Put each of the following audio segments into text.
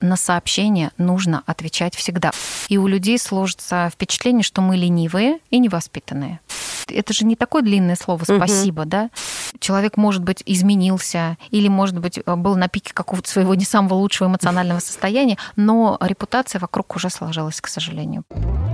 на сообщения нужно отвечать всегда. И у людей сложится впечатление, что мы ленивые и невоспитанные. Это же не такое длинное слово «спасибо», угу. да? Человек, может быть, изменился или, может быть, был на пике какого-то своего не самого лучшего эмоционального состояния, но репутация вокруг уже сложилась, к сожалению.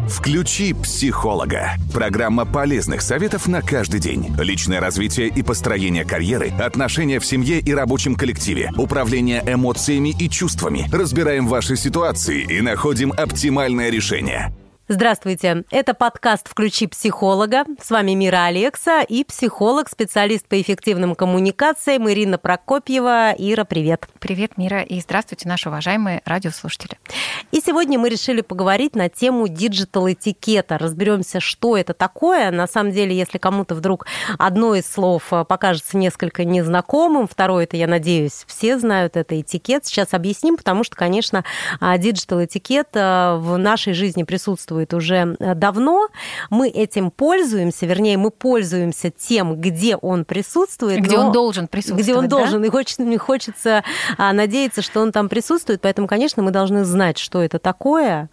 Включи психолога. Программа полезных советов на каждый день. Личное развитие и построение карьеры, отношения в семье и рабочем коллективе, управление эмоциями и чувствами. Разбираем ваши ситуации и находим оптимальное решение. Здравствуйте, это подкаст «Включи психолога». С вами Мира Алекса и психолог, специалист по эффективным коммуникациям Ирина Прокопьева. Ира, привет. Привет, Мира, и здравствуйте, наши уважаемые радиослушатели. И сегодня мы решили поговорить на тему digital-этикета. Разберемся, что это такое. На самом деле, если кому-то вдруг одно из слов покажется несколько незнакомым, второе, это, я надеюсь, все знают, это этикет. Сейчас объясним, потому что, конечно, digital-этикет в нашей жизни присутствует существует уже э, давно. Мы этим пользуемся, вернее, мы пользуемся тем, где он присутствует. Где он должен присутствовать. Где он да? должен. И хочется, мне хочется а, надеяться, что он там присутствует. Поэтому, конечно, мы должны знать, что это такое.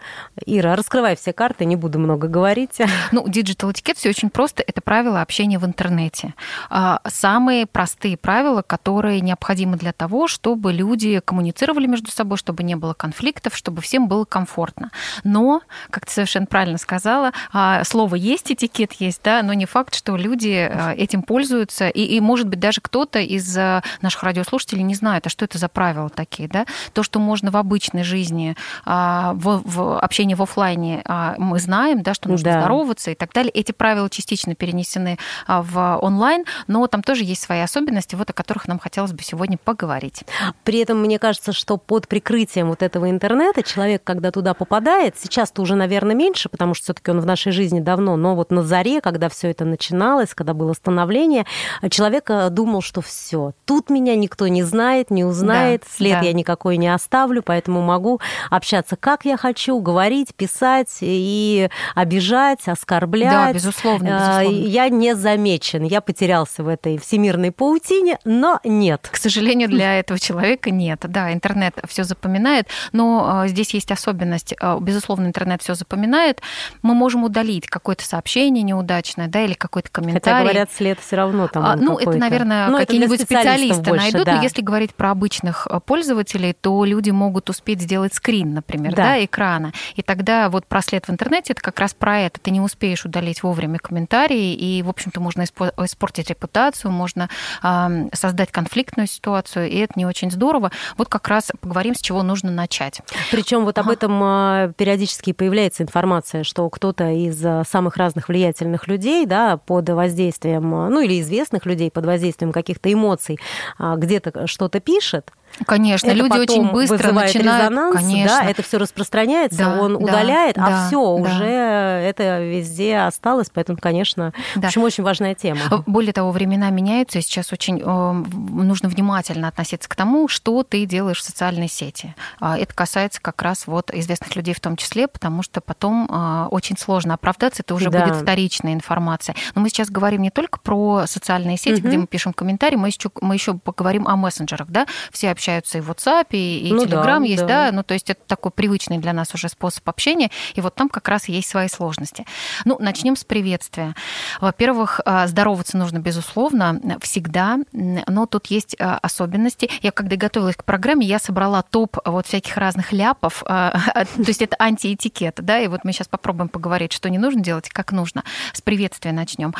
Ира, раскрывай все карты, не буду много говорить. Ну, digital этикет все очень просто. Это правила общения в интернете. А, самые простые правила, которые необходимы для того, чтобы люди коммуницировали между собой, чтобы не было конфликтов, чтобы всем было комфортно. Но, как ты совершенно совершенно правильно сказала. А, слово есть, этикет есть, да, но не факт, что люди а, этим пользуются. И, и может быть, даже кто-то из а, наших радиослушателей не знает, а что это за правила такие, да? То, что можно в обычной жизни, в, в общении в офлайне мы знаем, да, что нужно да. здороваться и так далее. Эти правила частично перенесены в онлайн, но там тоже есть свои особенности, вот о которых нам хотелось бы сегодня поговорить. При этом мне кажется, что под прикрытием вот этого интернета человек, когда туда попадает, сейчас-то уже, наверное, меньше, потому что все-таки он в нашей жизни давно, но вот на заре, когда все это начиналось, когда было становление, человек э, думал, что все, тут меня никто не знает, не узнает, да, след да. я никакой не оставлю, поэтому могу общаться как я хочу, говорить, писать и обижать, оскорблять. Да, безусловно, э, безусловно. Я не замечен, я потерялся в этой всемирной паутине, но нет. К сожалению, для этого человека нет. Да, интернет все запоминает, но э, здесь есть особенность. Безусловно, интернет все запоминает, напоминает, мы можем удалить какое-то сообщение неудачное, да, или какой-то комментарий. Хотя говорят, след все равно там. А, ну, это, наверное, ну, какие-нибудь специалисты больше, найдут. Да. Но если говорить про обычных э, пользователей, то люди могут успеть сделать скрин, например, да. да, экрана. И тогда вот прослед в интернете это как раз про это. Ты не успеешь удалить вовремя комментарии, и, в общем-то, можно испортить репутацию, можно э, создать конфликтную ситуацию, и это не очень здорово. Вот как раз поговорим, с чего нужно начать. Причем вот об этом а, периодически появляется информация информация, что кто-то из э, самых разных влиятельных людей, да, под воздействием, э, ну или известных людей под воздействием каких-то эмоций а, где-то что-то пишет, Конечно, это люди очень быстро начинают. Резонанс, Конечно. Да, это все распространяется, да, он да, удаляет, а да, а все да. уже это везде осталось, поэтому, конечно, да. в общем, очень важная тема. Более того, времена меняются, и сейчас очень э, нужно внимательно относиться к тому, что ты делаешь в социальной сети. А, это касается как раз вот известных людей в том числе, потому что потом э, очень сложно оправдаться, это уже да. будет вторичная информация. Но мы сейчас говорим не только про социальные сети, угу. где мы пишем комментарии, мы еще, мы еще поговорим о мессенджерах, да, все общаются и в WhatsApp, и, ну, Telegram да, есть, да. да, ну то есть это такой привычный для нас уже способ общения, и вот там как раз есть свои сложности. Ну, начнем с приветствия. Во-первых, а, здороваться нужно, безусловно, всегда, но тут есть а, особенности. Я когда готовилась к программе, я собрала топ вот всяких разных ляпов, а, то есть это антиэтикет, да, и вот мы сейчас попробуем поговорить, что не нужно делать, как нужно. С приветствия начнем.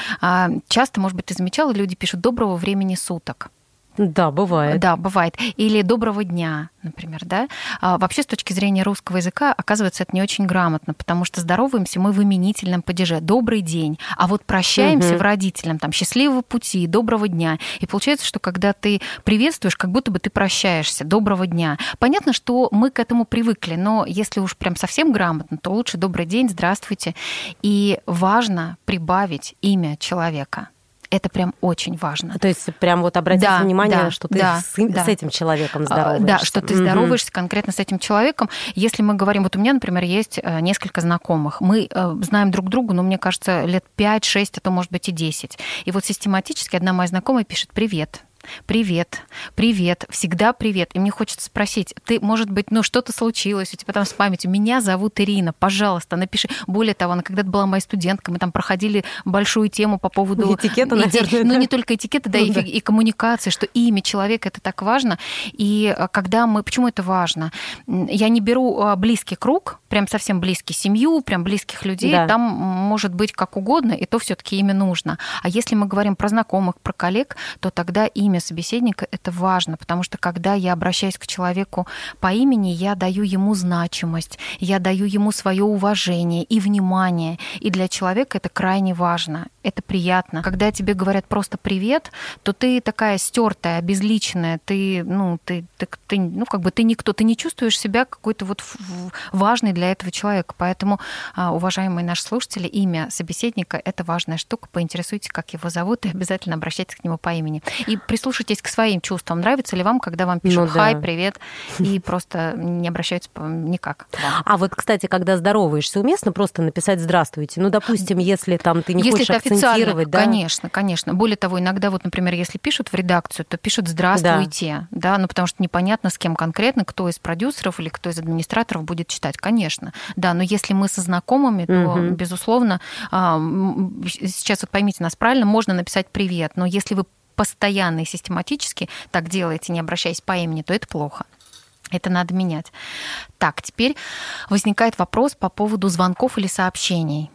Часто, может быть, ты замечала, люди пишут «доброго времени суток». Да, бывает. Да, бывает. Или доброго дня, например, да. А вообще, с точки зрения русского языка, оказывается, это не очень грамотно, потому что здороваемся мы в именительном падеже. Добрый день. А вот прощаемся угу. в родителям, там, счастливого пути, доброго дня. И получается, что когда ты приветствуешь, как будто бы ты прощаешься, доброго дня. Понятно, что мы к этому привыкли, но если уж прям совсем грамотно, то лучше добрый день, здравствуйте. И важно прибавить имя человека это прям очень важно. То есть прям вот обратить да, внимание, да, что ты да, с, да. с этим человеком а, здороваешься. Да, что ты здороваешься угу. конкретно с этим человеком. Если мы говорим, вот у меня, например, есть э, несколько знакомых, мы э, знаем друг друга, ну, мне кажется, лет 5-6, а то, может быть, и 10. И вот систематически одна моя знакомая пишет «Привет», привет, привет, всегда привет. И мне хочется спросить, ты, может быть, ну что-то случилось у тебя там с памятью? Меня зовут Ирина, пожалуйста, напиши. Более того, она когда-то была моей студенткой, мы там проходили большую тему по поводу... Этикета, наверное. Ну, не только этикета, да, ну, и, да. и коммуникации, что имя человека это так важно. И а, когда мы... Почему это важно? Я не беру а, близкий круг, прям совсем близкий, семью, прям близких людей, да. там может быть как угодно, и то все таки имя нужно. А если мы говорим про знакомых, про коллег, то тогда имя собеседника это важно, потому что когда я обращаюсь к человеку по имени, я даю ему значимость, я даю ему свое уважение и внимание. И для человека это крайне важно, это приятно. Когда тебе говорят просто привет, то ты такая стертая, обезличенная, ты, ну, ты, ты, ты, ну, как бы ты никто, ты не чувствуешь себя какой-то вот важный для этого человека. Поэтому, а, уважаемые наши слушатели, имя собеседника — это важная штука. Поинтересуйтесь, как его зовут, и обязательно обращайтесь к нему по имени. И прислушайтесь к своим чувствам. Нравится ли вам, когда вам пишут ну, «хай», «привет», и просто не обращаются никак. А вот, кстати, когда здороваешься, уместно просто написать «здравствуйте». Ну, допустим, если там ты не если хочешь акцентировать, да? Конечно, конечно. Более того, иногда вот, например, если пишут в редакцию, то пишут «здравствуйте», да, да ну потому что непонятно, с кем конкретно, кто из продюсеров или кто из администраторов будет читать. Конечно, да, но если мы со знакомыми, то, угу. безусловно, а, сейчас вот поймите нас правильно, можно написать «привет», но если вы постоянно и систематически так делаете, не обращаясь по имени, то это плохо. Это надо менять. Так, теперь возникает вопрос по поводу звонков или сообщений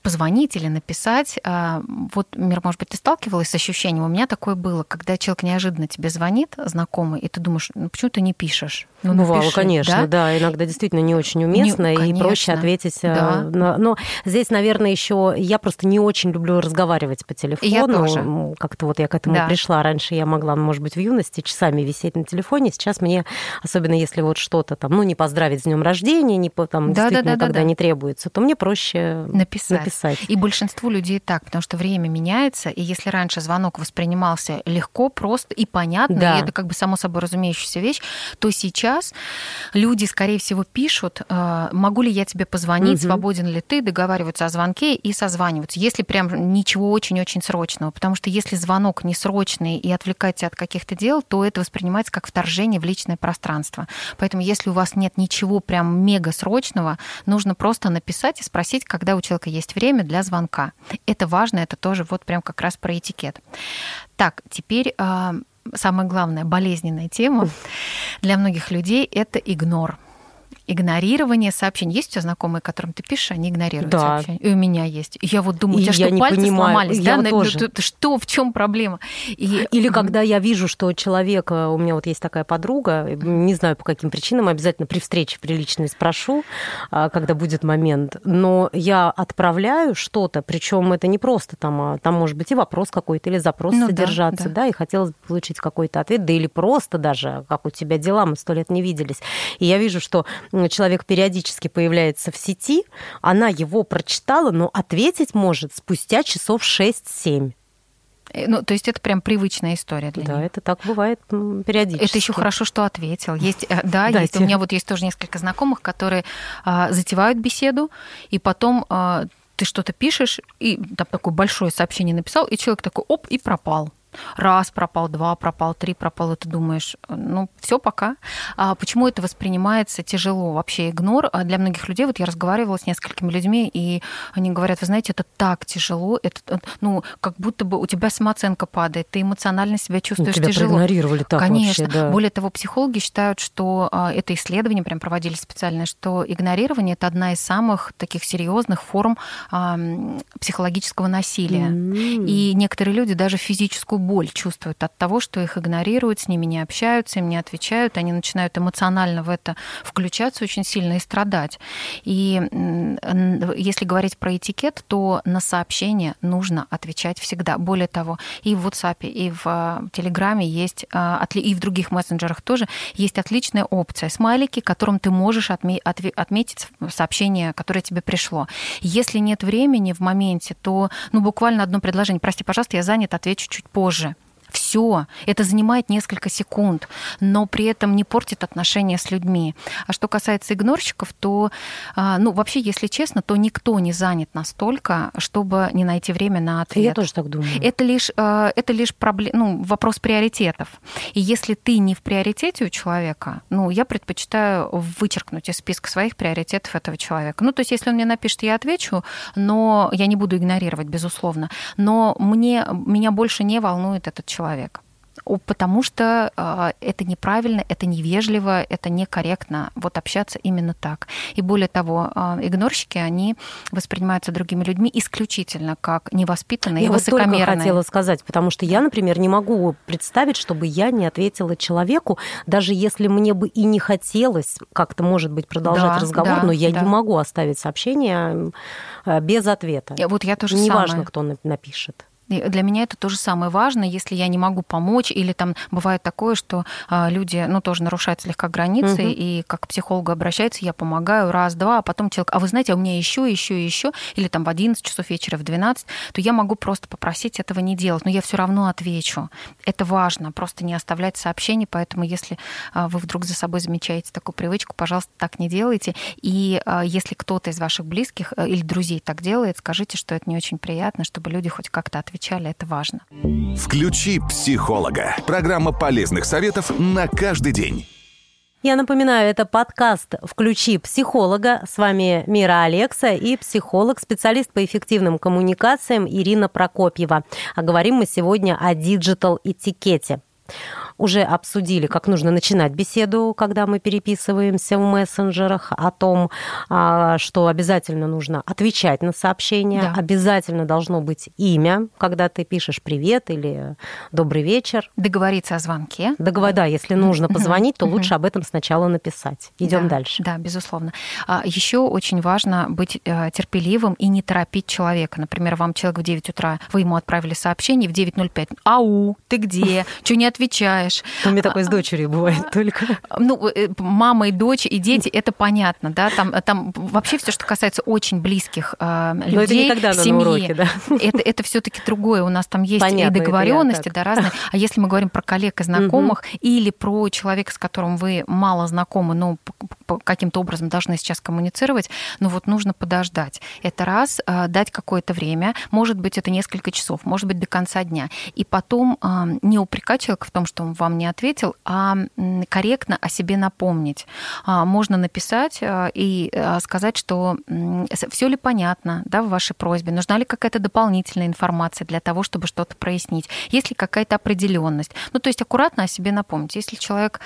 позвонить или написать. А, вот, Мир, может быть, ты сталкивалась с ощущением? У меня такое было, когда человек неожиданно тебе звонит, знакомый, и ты думаешь, ну почему ты не пишешь? Ну, Бывало, напиши, конечно, да? да, иногда действительно не очень уместно не, и проще ответить. Э, да. Но, но здесь, наверное, еще я просто не очень люблю разговаривать по телефону. Я тоже. Как-то вот я к этому да. пришла. Раньше я могла, может быть, в юности часами висеть на телефоне. Сейчас мне, особенно если вот что-то там, ну, не поздравить с днем рождения, не там, да, действительно, да, да, когда да, да. не требуется, то мне проще написать. Написать. И большинству людей так, потому что время меняется, и если раньше звонок воспринимался легко, просто и понятно, да. и это как бы само собой разумеющаяся вещь, то сейчас сейчас люди, скорее всего, пишут, э, могу ли я тебе позвонить, угу. свободен ли ты, договариваются о звонке и созваниваются, если прям ничего очень-очень срочного. Потому что если звонок не срочный и отвлекает тебя от каких-то дел, то это воспринимается как вторжение в личное пространство. Поэтому если у вас нет ничего прям мега срочного, нужно просто написать и спросить, когда у человека есть время для звонка. Это важно, это тоже вот прям как раз про этикет. Так, теперь а, самая главная болезненная тема для многих людей – это игнор игнорирование сообщений. Есть у тебя знакомые, которым ты пишешь, они игнорируют да. сообщения? И у меня есть. И я вот думаю, у тебя что, пальцы понимаю. сломались? Я да? Тоже. Что, в чем проблема? И... Или когда я вижу, что человек, э, у меня вот есть такая подруга, не знаю по каким причинам, обязательно при встрече приличной спрошу, а, когда будет момент, но я отправляю что-то, причем это не просто там, а там может быть и вопрос какой-то, или запрос ну, содержаться, да, да. да, и хотелось бы получить какой-то ответ, да или просто даже, как у тебя дела, мы сто лет не виделись. И я вижу, что человек периодически появляется в сети, она его прочитала, но ответить может спустя часов 6-7. Э, ну, то есть это прям привычная история для Да, нее. это так бывает периодически. Это еще хорошо, что ответил. Есть, э, да, есть. У меня вот есть тоже несколько знакомых, которые а, затевают беседу, и потом а, ты что-то пишешь, и там такое большое сообщение написал, и человек такой оп, и пропал раз пропал, два пропал, три пропал, и ты думаешь, ну, все пока. А почему это воспринимается тяжело? Вообще игнор а для многих людей, вот я разговаривала с несколькими людьми, и они говорят, вы знаете, это так тяжело, это, э, ну, как будто бы у тебя самооценка падает, ты эмоционально себя чувствуешь тебя тяжело. проигнорировали так Конечно. Вообще, да. Более того, психологи считают, что а, это исследование прям проводили специально, что игнорирование это одна из самых таких серьезных форм психологического насилия. Mm-hmm. И некоторые люди даже физическую боль чувствуют от того, что их игнорируют, с ними не общаются, им не отвечают, они начинают эмоционально в это включаться очень сильно и страдать. И если говорить про этикет, то на сообщение нужно отвечать всегда. Более того, и в WhatsApp, и в Телеграме есть, а, и в других мессенджерах тоже есть отличная опция. Смайлики, которым ты можешь отметить сообщение, которое тебе пришло. Если нет времени в моменте, то ну, буквально одно предложение. Прости, пожалуйста, я занят, отвечу чуть позже позже все. Это занимает несколько секунд, но при этом не портит отношения с людьми. А что касается игнорщиков, то, а, ну, вообще, если честно, то никто не занят настолько, чтобы не найти время на ответ. Я тоже так думаю. Это лишь, а, это лишь проблем, ну, вопрос приоритетов. И если ты не в приоритете у человека, ну, я предпочитаю вычеркнуть из списка своих приоритетов этого человека. Ну, то есть, если он мне напишет, я отвечу, но я не буду игнорировать, безусловно. Но мне, меня больше не волнует этот человек потому что э, это неправильно, это невежливо, это некорректно вот общаться именно так. И более того, э, игнорщики, они воспринимаются другими людьми исключительно как невоспитанные я и высокомерные. Я вот хотела сказать, потому что я, например, не могу представить, чтобы я не ответила человеку, даже если мне бы и не хотелось как-то, может быть, продолжать да, разговор, да, но я да. не могу оставить сообщение э, без ответа. Вот я тоже Неважно, самое. кто напишет. Для меня это тоже самое важное, если я не могу помочь, или там бывает такое, что а, люди, ну, тоже нарушают слегка границы, угу. и как к психологу обращаются, я помогаю раз, два, а потом человек, а вы знаете, а у меня еще, еще, еще, или там в 11 часов вечера, в 12, то я могу просто попросить этого не делать, но я все равно отвечу. Это важно, просто не оставлять сообщений, поэтому если а, вы вдруг за собой замечаете такую привычку, пожалуйста, так не делайте. И а, если кто-то из ваших близких э, или друзей так делает, скажите, что это не очень приятно, чтобы люди хоть как-то отвечали отвечали, это важно. Включи психолога. Программа полезных советов на каждый день. Я напоминаю, это подкаст «Включи психолога». С вами Мира Алекса и психолог, специалист по эффективным коммуникациям Ирина Прокопьева. А говорим мы сегодня о digital-этикете уже обсудили, как нужно начинать беседу, когда мы переписываемся в мессенджерах, о том, а, что обязательно нужно отвечать на сообщения, да. обязательно должно быть имя, когда ты пишешь «привет» или «добрый вечер». Договориться о звонке. Договор... Да, если нужно позвонить, то лучше об этом сначала написать. Идем да, дальше. Да, безусловно. А, Еще очень важно быть э, терпеливым и не торопить человека. Например, вам человек в 9 утра, вы ему отправили сообщение в 9.05. Ау, ты где? Что не отвечаешь? Знаешь. У меня такое с дочерью бывает только. Ну, э, мама и дочь, и дети, это понятно, да, там, там вообще все, что касается очень близких э, людей, Но это никогда семьи, на уроке, да? Это, это все-таки другое. У нас там есть Понятно, и договоренности, да, разные. А если мы говорим про коллег и знакомых, или про человека, с которым вы мало знакомы, но каким-то образом должны сейчас коммуницировать, ну вот нужно подождать. Это раз, э, дать какое-то время, может быть, это несколько часов, может быть, до конца дня. И потом э, не упрекать человека в том, что он вам не ответил, а корректно о себе напомнить. А, можно написать э, и сказать, что все ли понятно да, в вашей просьбе, нужна ли какая-то дополнительная информация для того, чтобы что-то прояснить, есть ли какая-то определенность. Ну, то есть аккуратно о себе напомнить. Если человек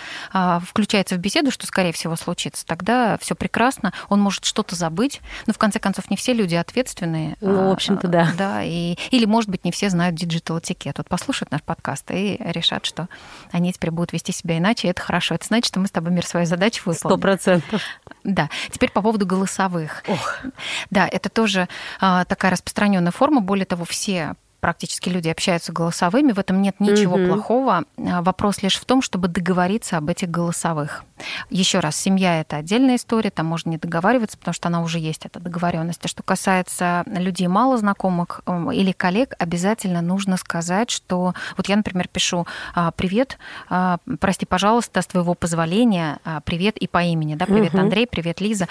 включается в беседу, что, скорее всего, случится, тогда все прекрасно. Он может что-то забыть, но в конце концов не все люди ответственные. Ну, в общем-то, да. Да, и, или, может быть, не все знают digital этикет. Вот послушают наш подкаст и решат, что они теперь будут вести себя иначе, и это хорошо. Это значит, что мы с тобой Мира, свою задачу выполнили. Сто процентов. Да. Теперь по поводу голосовых. Ох. Да, это тоже а, такая распространенная форма. Более того, все практически люди общаются голосовыми, в этом нет ничего угу. плохого. А, вопрос лишь в том, чтобы договориться об этих голосовых. Еще раз, семья это отдельная история, там можно не договариваться, потому что она уже есть, эта договоренность. А что касается людей мало знакомых эм, или коллег, обязательно нужно сказать, что вот я, например, пишу «А, привет, а, прости, пожалуйста, с твоего позволения, привет и по имени, да, привет, угу. Андрей, привет, Лиза,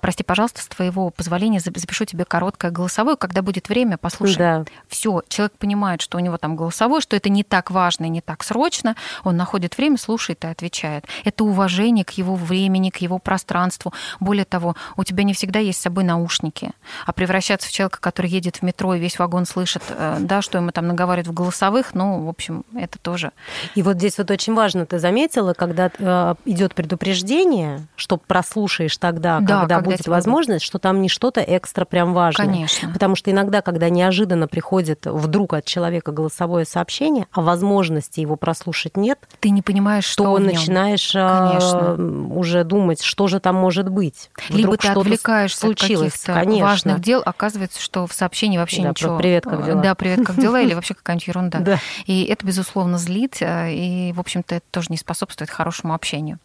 прости, пожалуйста, с твоего позволения запишу тебе короткое голосовое, когда будет время, послушай. Да. Все, человек понимает, что у него там голосовой, что это не так важно и не так срочно, он находит время, слушает и отвечает. Это уважение отношение к его времени, к его пространству. Более того, у тебя не всегда есть с собой наушники. А превращаться в человека, который едет в метро и весь вагон слышит, э, да, что ему там наговаривают в голосовых, ну, в общем, это тоже. И вот здесь вот очень важно, ты заметила, когда э, идет предупреждение, что прослушаешь тогда, да, когда, когда будет возможность, что там не что-то экстра прям важное. Конечно. Потому что иногда, когда неожиданно приходит вдруг от человека голосовое сообщение, а возможности его прослушать нет, ты не понимаешь, что то начинаешь э, Конечно уже думать, что же там может быть. Вдруг Либо ты отвлекаешься случилось, от каких-то важных дел, оказывается, что в сообщении вообще да, ничего. Привет, как дела? Да, привет, как дела, или вообще какая-нибудь ерунда. Да. И это, безусловно, злит, э, и, в общем-то, это тоже не способствует хорошему общению.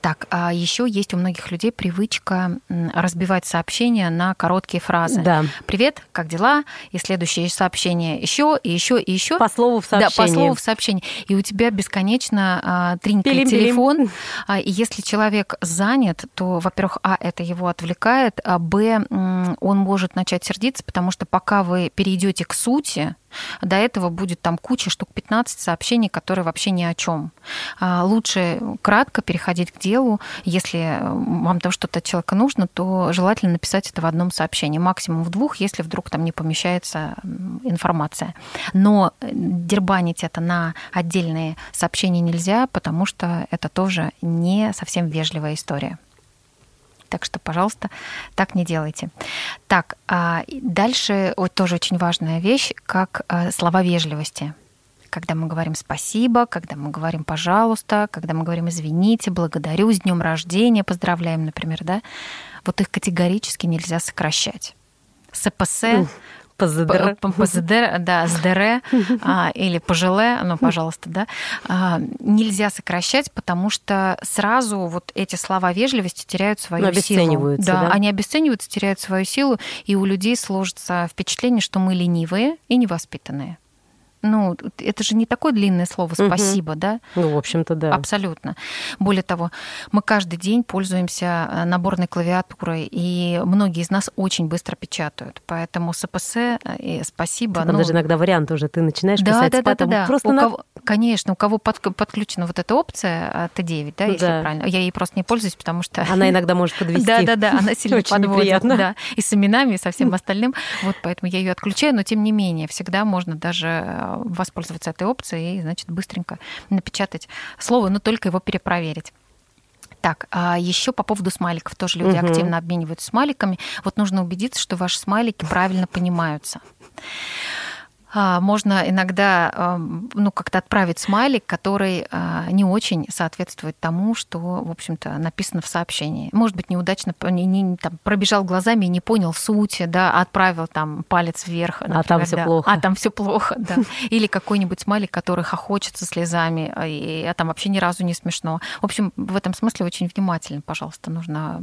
Так, а еще есть у многих людей привычка разбивать сообщения на короткие фразы. Да. Привет, как дела? И следующее сообщение еще, и еще, и еще. По слову в сообщении. Да, по слову в сообщении. И у тебя бесконечно а, тринкает телефон. А, и если человек занят, то, во-первых, а, это его отвлекает, а, б, он может начать сердиться, потому что пока вы перейдете к сути, до этого будет там куча штук 15 сообщений, которые вообще ни о чем. А, лучше кратко переходить к делу. Если вам там что-то от человека нужно, то желательно написать это в одном сообщении, максимум в двух, если вдруг там не помещается информация. Но дербанить это на отдельные сообщения нельзя, потому что это тоже не совсем вежливая история. Так что, пожалуйста, так не делайте. Так, а дальше вот тоже очень важная вещь, как а, слова вежливости. Когда мы говорим спасибо, когда мы говорим пожалуйста, когда мы говорим извините, благодарю, с днем рождения, поздравляем, например, да, вот их категорически нельзя сокращать. СПС ПЗДР. ПЗДР, да, СДР а, или ПЖЛ, ну, пожалуйста, да, а, нельзя сокращать, потому что сразу вот эти слова вежливости теряют свою ну, силу. Да, да, они обесцениваются, теряют свою силу, и у людей сложится впечатление, что мы ленивые и невоспитанные ну, это же не такое длинное слово «спасибо», угу. да? Ну, в общем-то, да. Абсолютно. Более того, мы каждый день пользуемся э, наборной клавиатурой, и многие из нас очень быстро печатают. Поэтому СПС э, и спасибо. Там ну, даже иногда вариант уже, ты начинаешь да, писать да, да, да, да. Просто у на... кого, конечно, у кого под, подключена вот эта опция э, Т9, да, если да. правильно. Я ей просто не пользуюсь, потому что... Она иногда может подвести. Да-да-да, она сильно Очень подводит. неприятно. Да, и с именами, и со всем остальным. Вот поэтому я ее отключаю, но тем не менее, всегда можно даже воспользоваться этой опции и, значит, быстренько напечатать слово, но только его перепроверить. Так, а еще по поводу смайликов. Тоже люди угу. активно обмениваются смайликами. Вот нужно убедиться, что ваши смайлики правильно понимаются. А, можно иногда ну, как-то отправить смайлик, который а, не очень соответствует тому, что, в общем-то, написано в сообщении. Может быть, неудачно не, не, там, пробежал глазами и не понял сути, да, а отправил там палец вверх. Например, а там все да. плохо. А там все плохо, да. Или какой-нибудь смайлик, который хохочется слезами, и, а там вообще ни разу не смешно. В общем, в этом смысле очень внимательно, пожалуйста, нужно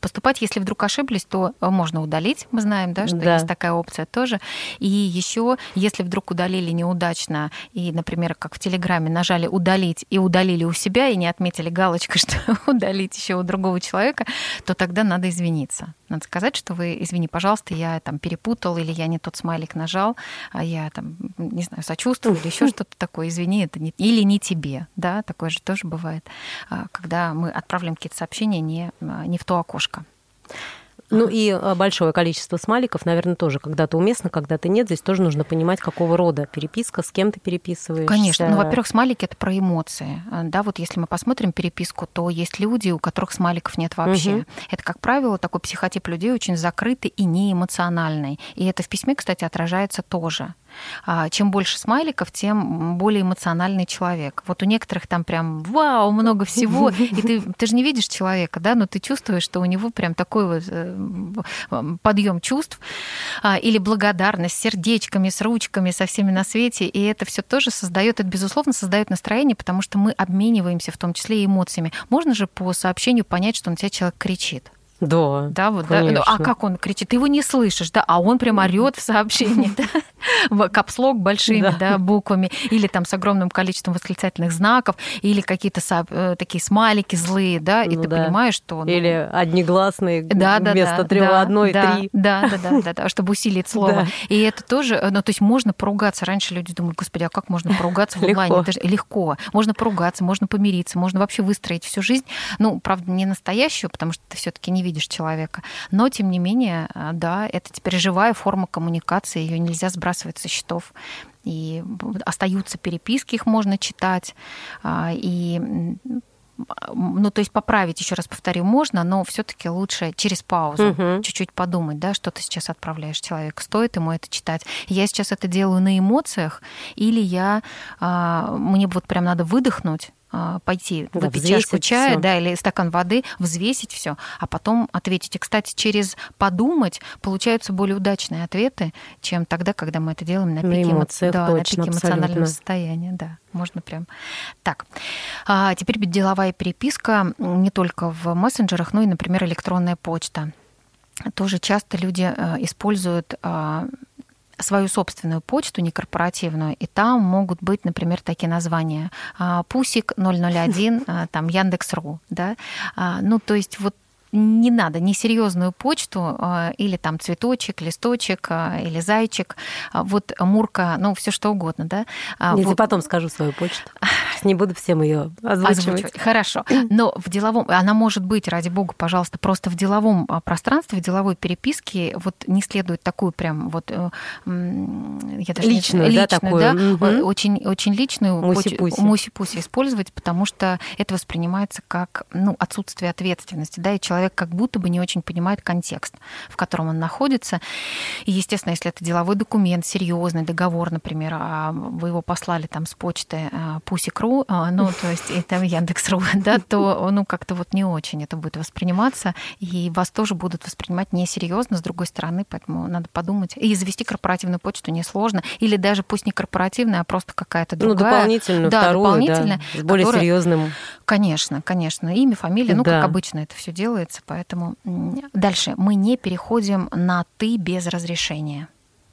поступать. Если вдруг ошиблись, то можно удалить. Мы знаем, да, что да. есть такая опция тоже. И еще если вдруг удалили неудачно, и, например, как в Телеграме, нажали «удалить» и удалили у себя, и не отметили галочкой, что удалить еще у другого человека, то тогда надо извиниться. Надо сказать, что вы, извини, пожалуйста, я там перепутал, или я не тот смайлик нажал, а я там, не знаю, сочувствую, или еще что-то такое, извини, это не... Или не тебе, да, такое же тоже бывает, а, когда мы отправляем какие-то сообщения не, а, не в то окошко. Ну и э, большое количество смайликов, наверное, тоже когда-то уместно, когда-то нет. Здесь тоже нужно понимать, какого рода переписка, с кем ты переписываешься. Конечно. Ну, во-первых, смайлики это про эмоции. Э, да, вот если мы посмотрим переписку, то есть люди, у которых смайликов нет вообще. Угу. Это, как правило, такой психотип людей очень закрытый и неэмоциональный. И это в письме, кстати, отражается тоже. А, чем больше смайликов, тем более эмоциональный человек. Вот у некоторых там прям вау, много всего, и ты, ты же не видишь человека, да, но ты чувствуешь, что у него прям такой вот э, подъем чувств а, или благодарность с сердечками, с ручками, со всеми на свете, и это все тоже создает, это безусловно создает настроение, потому что мы обмениваемся в том числе и эмоциями. Можно же по сообщению понять, что на тебя человек кричит. Да. Да, вот, да. Ну, а как он кричит? Ты его не слышишь, да, а он прям орет в сообщении, да, капслог большими, да, буквами, или там с огромным количеством восклицательных знаков, или какие-то э, такие смайлики злые, да, и ну ты понимаешь, что... Или однигласные вместо трех одной три. Да, да, да, да, да, чтобы усилить слово. И это тоже, э, ну, то есть можно поругаться. Раньше люди думают, господи, а как можно поругаться в онлайне? Это легко. Можно поругаться, можно помириться, можно вообще выстроить всю жизнь. Ну, правда, не настоящую, потому что ты все-таки не видишь человека. Но, тем не менее, э, да, это теперь живая форма коммуникации, ее нельзя сбрасывать со счетов. И остаются переписки, их можно читать. А, и ну, то есть поправить, еще раз повторю, можно, но все-таки лучше через паузу угу. чуть-чуть подумать, да, что ты сейчас отправляешь человеку, стоит ему это читать. Я сейчас это делаю на эмоциях, или я, а, мне вот прям надо выдохнуть, пойти да, выпить чашку чая, всё. да, или стакан воды, взвесить все, а потом ответить. И, кстати, через подумать получаются более удачные ответы, чем тогда, когда мы это делаем на пике, на эмоциях, да, точно, на пике эмоционального состояния. Да, можно прям. Так, а теперь деловая переписка не только в мессенджерах, но и, например, электронная почта. Тоже часто люди э, используют а, свою собственную почту, не корпоративную, и там могут быть, например, такие названия. А, Пусик 001, а, там Яндекс.ру, да. Ну, то есть вот не надо несерьезную почту или там цветочек, листочек или зайчик, вот Мурка, ну все что угодно, да. Нет, вот. потом скажу свою почту. Не буду всем ее озвучивать. озвучивать. Хорошо. Но в деловом, она может быть, ради бога, пожалуйста, просто в деловом а, пространстве, в деловой переписке вот не следует такую прям вот э, я даже личную, не, да, такую, да, угу. очень очень личную муси-пуси. муси-пуси использовать, потому что это воспринимается как ну отсутствие ответственности, да, и человек как будто бы не очень понимает контекст, в котором он находится. И естественно, если это деловой документ, серьезный договор, например, а вы его послали там с почты а, Пусик Ру, а, ну, то есть это Яндекс.ру, да, то, ну, как-то вот не очень это будет восприниматься, и вас тоже будут воспринимать несерьезно, с другой стороны, поэтому надо подумать. И завести корпоративную почту несложно, или даже пусть не корпоративная, а просто какая-то ну, другая. Ну, дополнительную, да, вторую, дополнительная, да, с более которая... серьезным. Конечно, конечно. Имя, фамилия, ну, да. как обычно это все делается, поэтому дальше. Мы не переходим на «ты» без разрешения.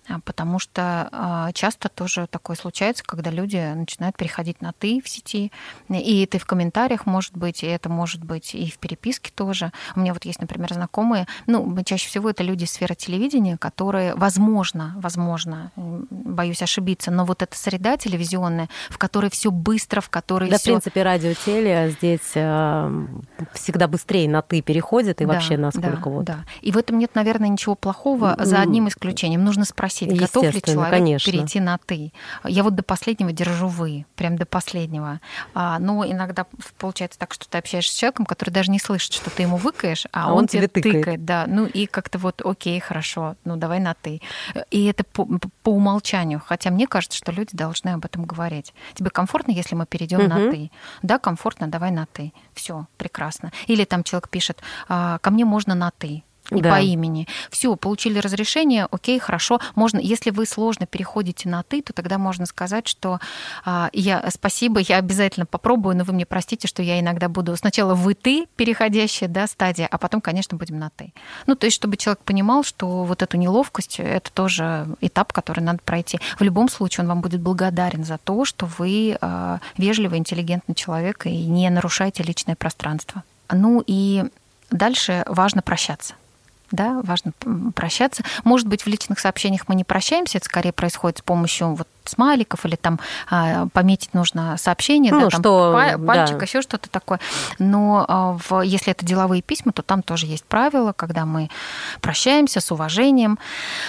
А, потому что а, часто тоже такое случается, когда люди начинают переходить на «ты» в сети, и это в комментариях может быть, и это может быть и в переписке тоже. У меня вот есть, например, знакомые, ну, чаще всего это люди из сферы телевидения, которые, возможно, возможно, боюсь ошибиться, но вот эта среда телевизионная, в которой все быстро, в которой да, всё... в принципе, радио, теле здесь э, всегда быстрее на «ты» переходит, и да, вообще насколько да, вот... Да, и в этом нет, наверное, ничего плохого, за одним исключением. Нужно спросить, спросить, готов ли человек конечно. перейти на ты. Я вот до последнего держу вы, прям до последнего. А, но иногда получается так, что ты общаешься с человеком, который даже не слышит, что ты ему выкаешь, а, а он, он тебе тыкает. тыкает. Да, ну и как-то вот, окей, хорошо, ну давай на ты. И это по, по умолчанию. Хотя мне кажется, что люди должны об этом говорить. Тебе комфортно, если мы перейдем угу. на ты? Да, комфортно, давай на ты. Все, прекрасно. Или там человек пишет, «А, ко мне можно на ты не да. по имени. Все, получили разрешение, окей, хорошо. Можно, если вы сложно переходите на ты, то тогда можно сказать, что а, я спасибо, я обязательно попробую, но вы мне простите, что я иногда буду сначала вы ты переходящая, да, стадия, а потом, конечно, будем на ты. Ну, то есть, чтобы человек понимал, что вот эту неловкость это тоже этап, который надо пройти. В любом случае он вам будет благодарен за то, что вы а, вежливый, интеллигентный человек и не нарушаете личное пространство. Ну и дальше важно прощаться да, важно прощаться. Может быть, в личных сообщениях мы не прощаемся, это скорее происходит с помощью вот смайликов или там а, пометить нужно сообщение, ну, да, там что, пальчик, да. еще что-то такое. Но а, в, если это деловые письма, то там тоже есть правила, когда мы прощаемся с уважением.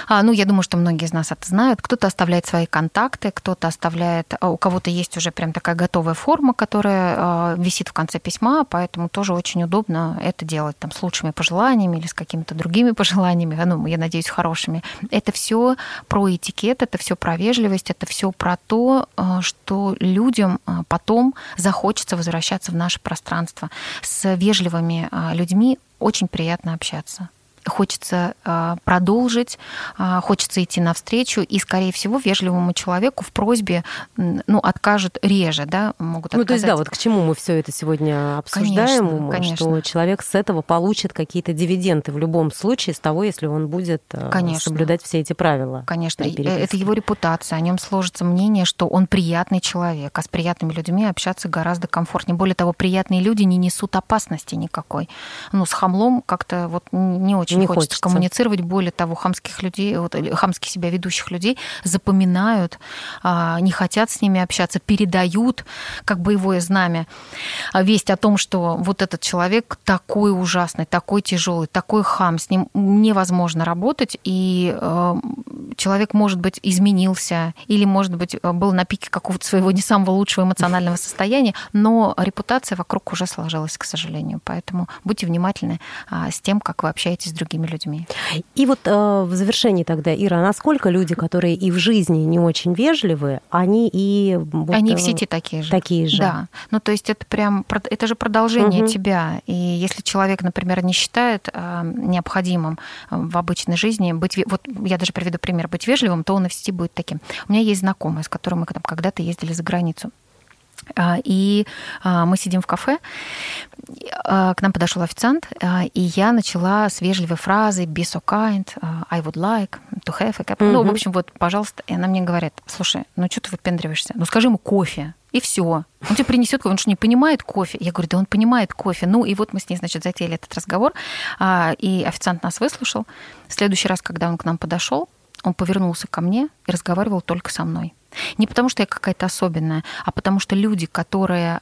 А, ну, я думаю, что многие из нас это знают. Кто-то оставляет свои контакты, кто-то оставляет... У кого-то есть уже прям такая готовая форма, которая висит в конце письма, поэтому тоже очень удобно это делать там с лучшими пожеланиями или с какими-то другими пожеланиями, ну, я надеюсь, хорошими. Это все про этикет, это все про вежливость, это это все про то, э, что людям э, потом захочется возвращаться в наше пространство. С вежливыми э, людьми очень приятно общаться хочется а, продолжить, а, хочется идти навстречу, и, скорее всего, вежливому человеку в просьбе ну, откажет реже, да, могут отказать. Ну, то есть, да, вот к чему мы все это сегодня обсуждаем, конечно, конечно. что человек с этого получит какие-то дивиденды в любом случае с того, если он будет конечно. соблюдать все эти правила. Конечно, это его репутация, о нем сложится мнение, что он приятный человек, а с приятными людьми общаться гораздо комфортнее. Более того, приятные люди не несут опасности никакой. Ну, с хамлом как-то вот не очень очень не хочется, хочется коммуницировать. Более того, хамских людей, вот, хамски себя ведущих людей запоминают, а, не хотят с ними общаться, передают как боевое знамя а, весть о том, что вот этот человек такой ужасный, такой тяжелый, такой хам, с ним невозможно работать. И а, человек, может быть, изменился или, может быть, был на пике какого-то своего не самого лучшего эмоционального состояния, но репутация вокруг уже сложилась, к сожалению. Поэтому будьте внимательны а, с тем, как вы общаетесь с другими людьми. И вот э, в завершении тогда, Ира, насколько люди, которые и в жизни не очень вежливы, они и... Вот, они в сети такие же. Такие же. Да. Ну, то есть это прям, это же продолжение угу. тебя. И если человек, например, не считает э, необходимым в обычной жизни быть... Вот я даже приведу пример. Быть вежливым, то он и в сети будет таким. У меня есть знакомый, с которым мы когда-то ездили за границу. А, и а, мы сидим в кафе, а, к нам подошел официант, и я начала с вежливой фразы «be so kind», «I would like to have a cup». Mm-hmm. Ну, в общем, вот, пожалуйста. И она мне говорит, слушай, ну что ты выпендриваешься? Ну скажи ему кофе. И все. Он тебе принесет он что не понимает кофе. Я говорю, да он понимает кофе. Ну и вот мы с ней, значит, затеяли этот разговор, и официант нас выслушал. В следующий раз, когда он к нам подошел, он повернулся ко мне и разговаривал только со мной. Не потому, что я какая-то особенная, а потому что люди, которые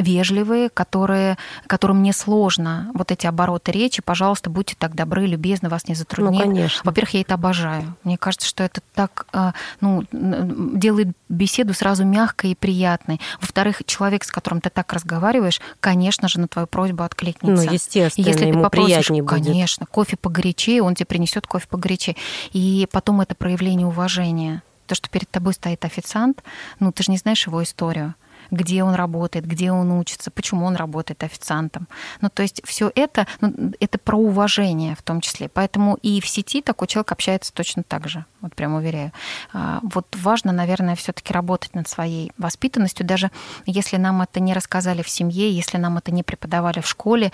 вежливые, которые, которым не сложно вот эти обороты речи, пожалуйста, будьте так добры, любезны, вас не затруднит. Ну, конечно. Во-первых, я это обожаю. Мне кажется, что это так а, ну, делает беседу сразу мягкой и приятной. Во-вторых, человек, с которым ты так разговариваешь, конечно же, на твою просьбу откликнется. Ну, естественно, Если ему ты попросишь, приятнее будет. конечно, кофе погорячее, он тебе принесет кофе погорячее. И потом это проявление уважения то, что перед тобой стоит официант, ну, ты же не знаешь его историю где он работает, где он учится, почему он работает официантом. Ну, то есть все это, ну, это про уважение в том числе. Поэтому и в сети такой человек общается точно так же, вот прям уверяю. А, вот важно, наверное, все-таки работать над своей воспитанностью, даже если нам это не рассказали в семье, если нам это не преподавали в школе,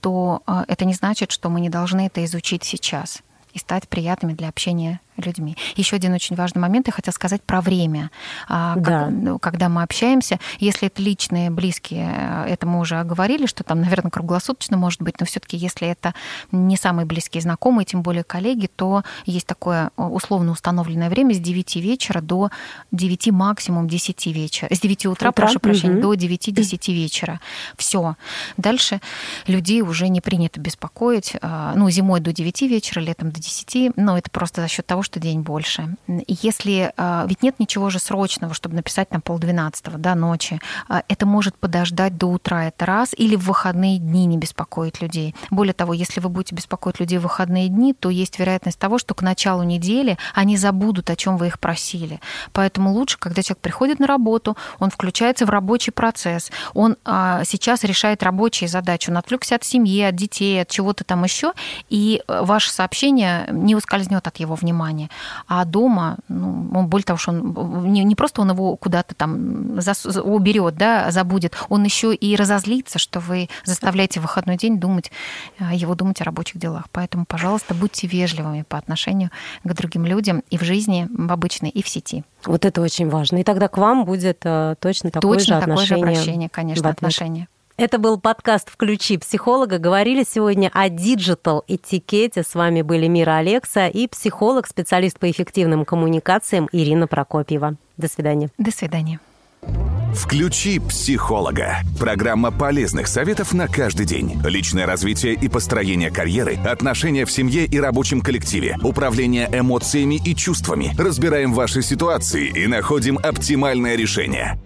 то а, это не значит, что мы не должны это изучить сейчас и стать приятными для общения людьми. Еще один очень важный момент я хотела сказать про время. А, да. Ну, когда мы общаемся, если это личные, близкие, э, это мы уже оговорили, что там, наверное, круглосуточно может быть, но все-таки если это не самые близкие знакомые, тем более коллеги, то есть такое э, условно установленное время с 9 вечера до 9 максимум 10 вечера. С 9 утра, утра? прошу прощения, угу. до 9-10 вечера. Все. Дальше людей уже не принято беспокоить. А, ну, зимой до 9 вечера, летом до 10, но это просто за счет того, что день больше. Если а, ведь нет ничего же срочного, чтобы написать там полдвенадцатого, да, ночи, а, это может подождать до утра, это раз, или в выходные дни не беспокоить людей. Более того, если вы будете беспокоить людей в выходные дни, то есть вероятность того, что к началу недели они забудут, о чем вы их просили. Поэтому лучше, когда человек приходит на работу, он включается в рабочий процесс, он а, сейчас решает рабочие задачи, он отвлекся от семьи, от детей, от чего-то там еще, и ваше сообщение не ускользнет от его внимания внимание. А дома, ну, он более того, что он не, не просто он его куда-то там зас, уберет, да, забудет, он еще и разозлится, что вы заставляете в выходной день думать, э, его думать о рабочих делах. Поэтому, пожалуйста, будьте вежливыми по отношению к другим людям и в жизни, в обычной, и в сети. Вот это очень важно. И тогда к вам будет э, точно такое точно же такое отношение. Же обращение, конечно, отношение. Это был подкаст «Включи психолога». Говорили сегодня о digital -этикете. С вами были Мира Алекса и психолог, специалист по эффективным коммуникациям Ирина Прокопьева. До свидания. До свидания. Включи психолога. Программа полезных советов на каждый день. Личное развитие и построение карьеры, отношения в семье и рабочем коллективе, управление эмоциями и чувствами. Разбираем ваши ситуации и находим оптимальное решение.